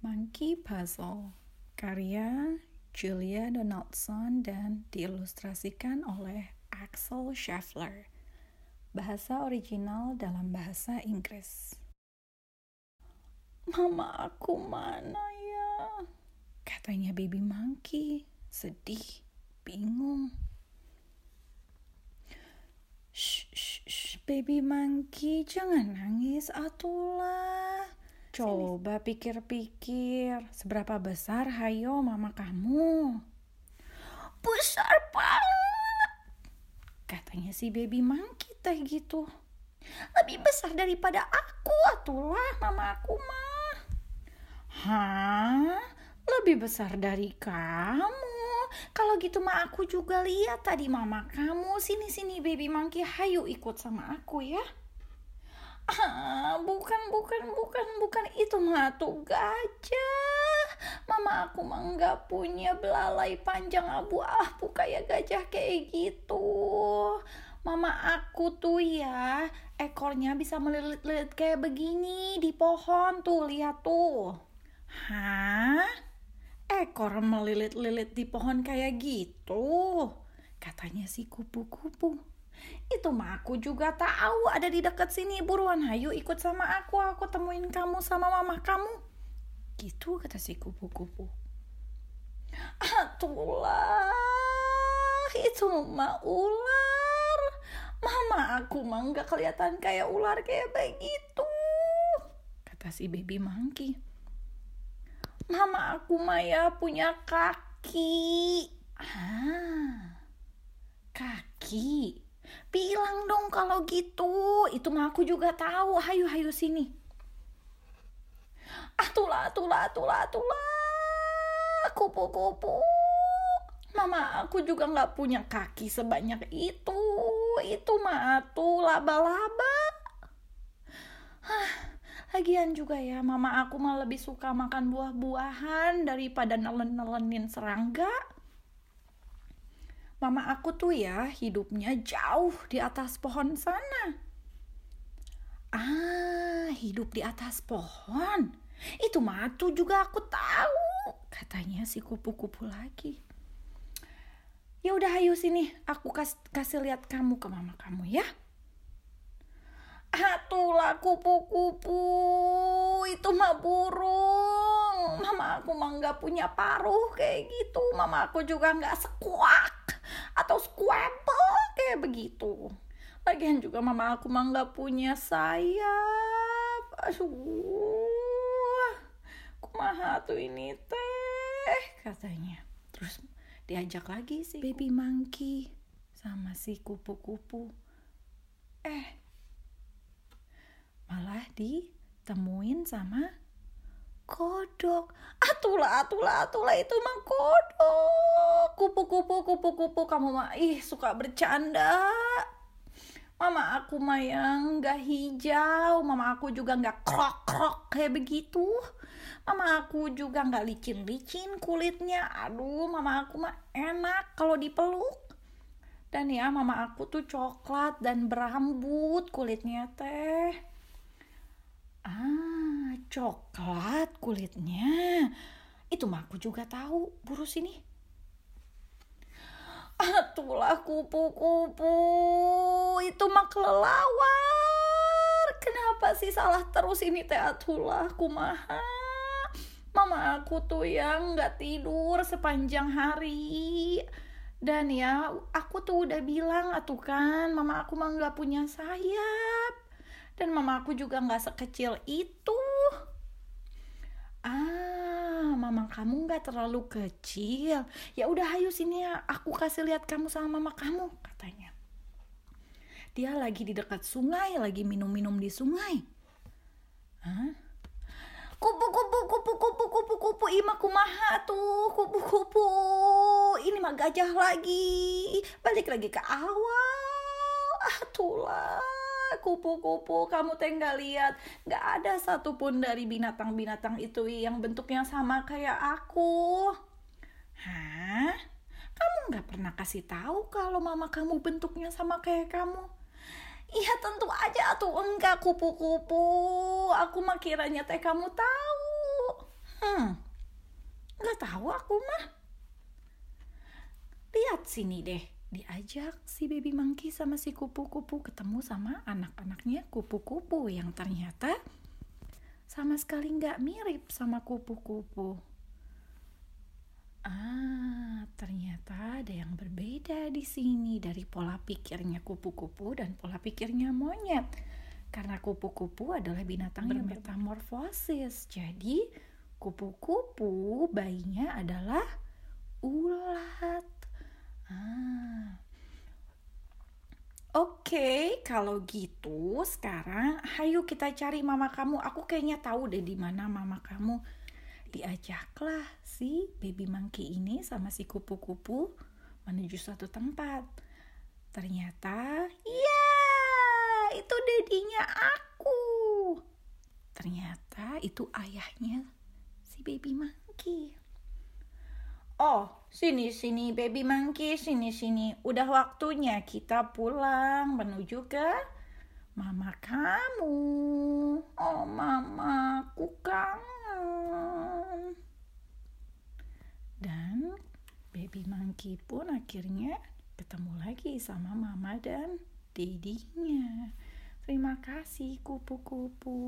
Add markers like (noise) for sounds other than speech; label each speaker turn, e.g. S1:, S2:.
S1: Monkey Puzzle karya Julia Donaldson dan diilustrasikan oleh Axel Scheffler. Bahasa original dalam bahasa Inggris. Mama aku mana ya? Katanya baby monkey, sedih, bingung. Shh, shh, shh, baby monkey, jangan nangis atulah. Coba pikir-pikir, seberapa besar hayo mama kamu? Besar banget, katanya si baby monkey teh gitu. Lebih besar daripada aku, atulah mama aku mah. Hah? Lebih besar dari kamu? Kalau gitu mah aku juga lihat tadi mama kamu. Sini-sini baby monkey, hayu ikut sama aku ya. Ah, bukan, bukan, bukan, bukan itu mah tuh gajah. Mama aku mah nggak punya belalai panjang abu-abu kayak gajah kayak gitu. Mama aku tuh ya ekornya bisa melilit-lilit kayak begini di pohon tuh lihat tuh. Hah? Ekor melilit-lilit di pohon kayak gitu? Katanya si kupu-kupu. Itu mah aku juga tahu ada di dekat sini. Buruan hayu ikut sama aku. Aku temuin kamu sama mama kamu. Gitu kata si kupu-kupu. (clears throat) Atulah, itu mah ular. Mama aku mah nggak kelihatan kayak ular kayak begitu. Kata si baby monkey. Mama aku mah ya punya kaki. Ah, kaki. Bilang dong kalau gitu. Itu mah aku juga tahu. Hayu hayu sini. Atulah, atulah, atulah, atulah. Kupu-kupu. Mama aku juga nggak punya kaki sebanyak itu. Itu mah tuh laba-laba. Hah, lagian juga ya, mama aku mah lebih suka makan buah-buahan daripada nelen-nelenin serangga. Mama aku tuh ya hidupnya jauh di atas pohon sana. Ah, hidup di atas pohon. Itu mah tuh juga aku tahu, katanya si kupu-kupu lagi. Ya udah ayo sini, aku kas kasih lihat kamu ke mama kamu ya. Atulah kupu-kupu, itu mah burung. Mama aku mah nggak punya paruh kayak gitu. Mama aku juga nggak kayak begitu. Lagian juga mama aku mah nggak punya sayap. Aduh, kumaha tuh ini teh katanya. Terus diajak lagi si baby monkey sama si kupu-kupu. Eh, malah ditemuin sama kodok. Atulah, atulah, atulah itu mah kodok. Kupu-kupu, kupu-kupu kamu mah ih suka bercanda. Mama aku mah yang nggak hijau, mama aku juga nggak krok-krok kayak begitu. Mama aku juga nggak licin-licin kulitnya. Aduh, mama aku mah enak kalau dipeluk. Dan ya, mama aku tuh coklat dan berambut kulitnya teh. Ah, coklat kulitnya. Itu mah aku juga tahu. Buru sini. Atulah kupu-kupu. Itu mah kelelawar. Kenapa sih salah terus ini teh atulah kumaha? Mama aku tuh yang nggak tidur sepanjang hari. Dan ya, aku tuh udah bilang atuh kan, mama aku mah nggak punya sayap. Dan mama aku juga nggak sekecil itu. Ah, mama kamu nggak terlalu kecil. Ya udah, ayo sini ya, aku kasih lihat kamu sama mama kamu, katanya. Dia lagi di dekat sungai, lagi minum-minum di sungai. Hah? Kupu kupu kupu kupu kupu kupu ima kumaha tuh kupu kupu ini mah gajah lagi balik lagi ke awal ah tulah kupu-kupu kamu teh nggak lihat nggak ada satupun dari binatang-binatang itu yang bentuknya sama kayak aku hah kamu nggak pernah kasih tahu kalau mama kamu bentuknya sama kayak kamu Iya tentu aja tuh enggak kupu-kupu. Aku mah kiranya teh kamu tahu. Hmm. tahu aku mah. Lihat sini deh, diajak si baby monkey sama si kupu-kupu ketemu sama anak-anaknya kupu-kupu yang ternyata sama sekali nggak mirip sama kupu-kupu. Ah, ternyata ada yang berbeda di sini dari pola pikirnya kupu-kupu dan pola pikirnya monyet. Karena kupu-kupu adalah binatang yang metamorfosis. Jadi, kupu-kupu bayinya adalah ulat. Ah. Oke, okay, kalau gitu sekarang hayu kita cari mama kamu. Aku kayaknya tahu deh di mana mama kamu diajaklah si baby monkey ini sama si kupu-kupu menuju suatu tempat. Ternyata, iya, itu dedinya aku. Ternyata itu ayahnya si baby monkey. Oh, sini sini baby monkey, sini sini. Udah waktunya kita pulang menuju ke mama kamu. Oh, mama, aku kangen. Dan baby monkey pun akhirnya ketemu lagi sama mama dan dedinya. Terima kasih kupu-kupu.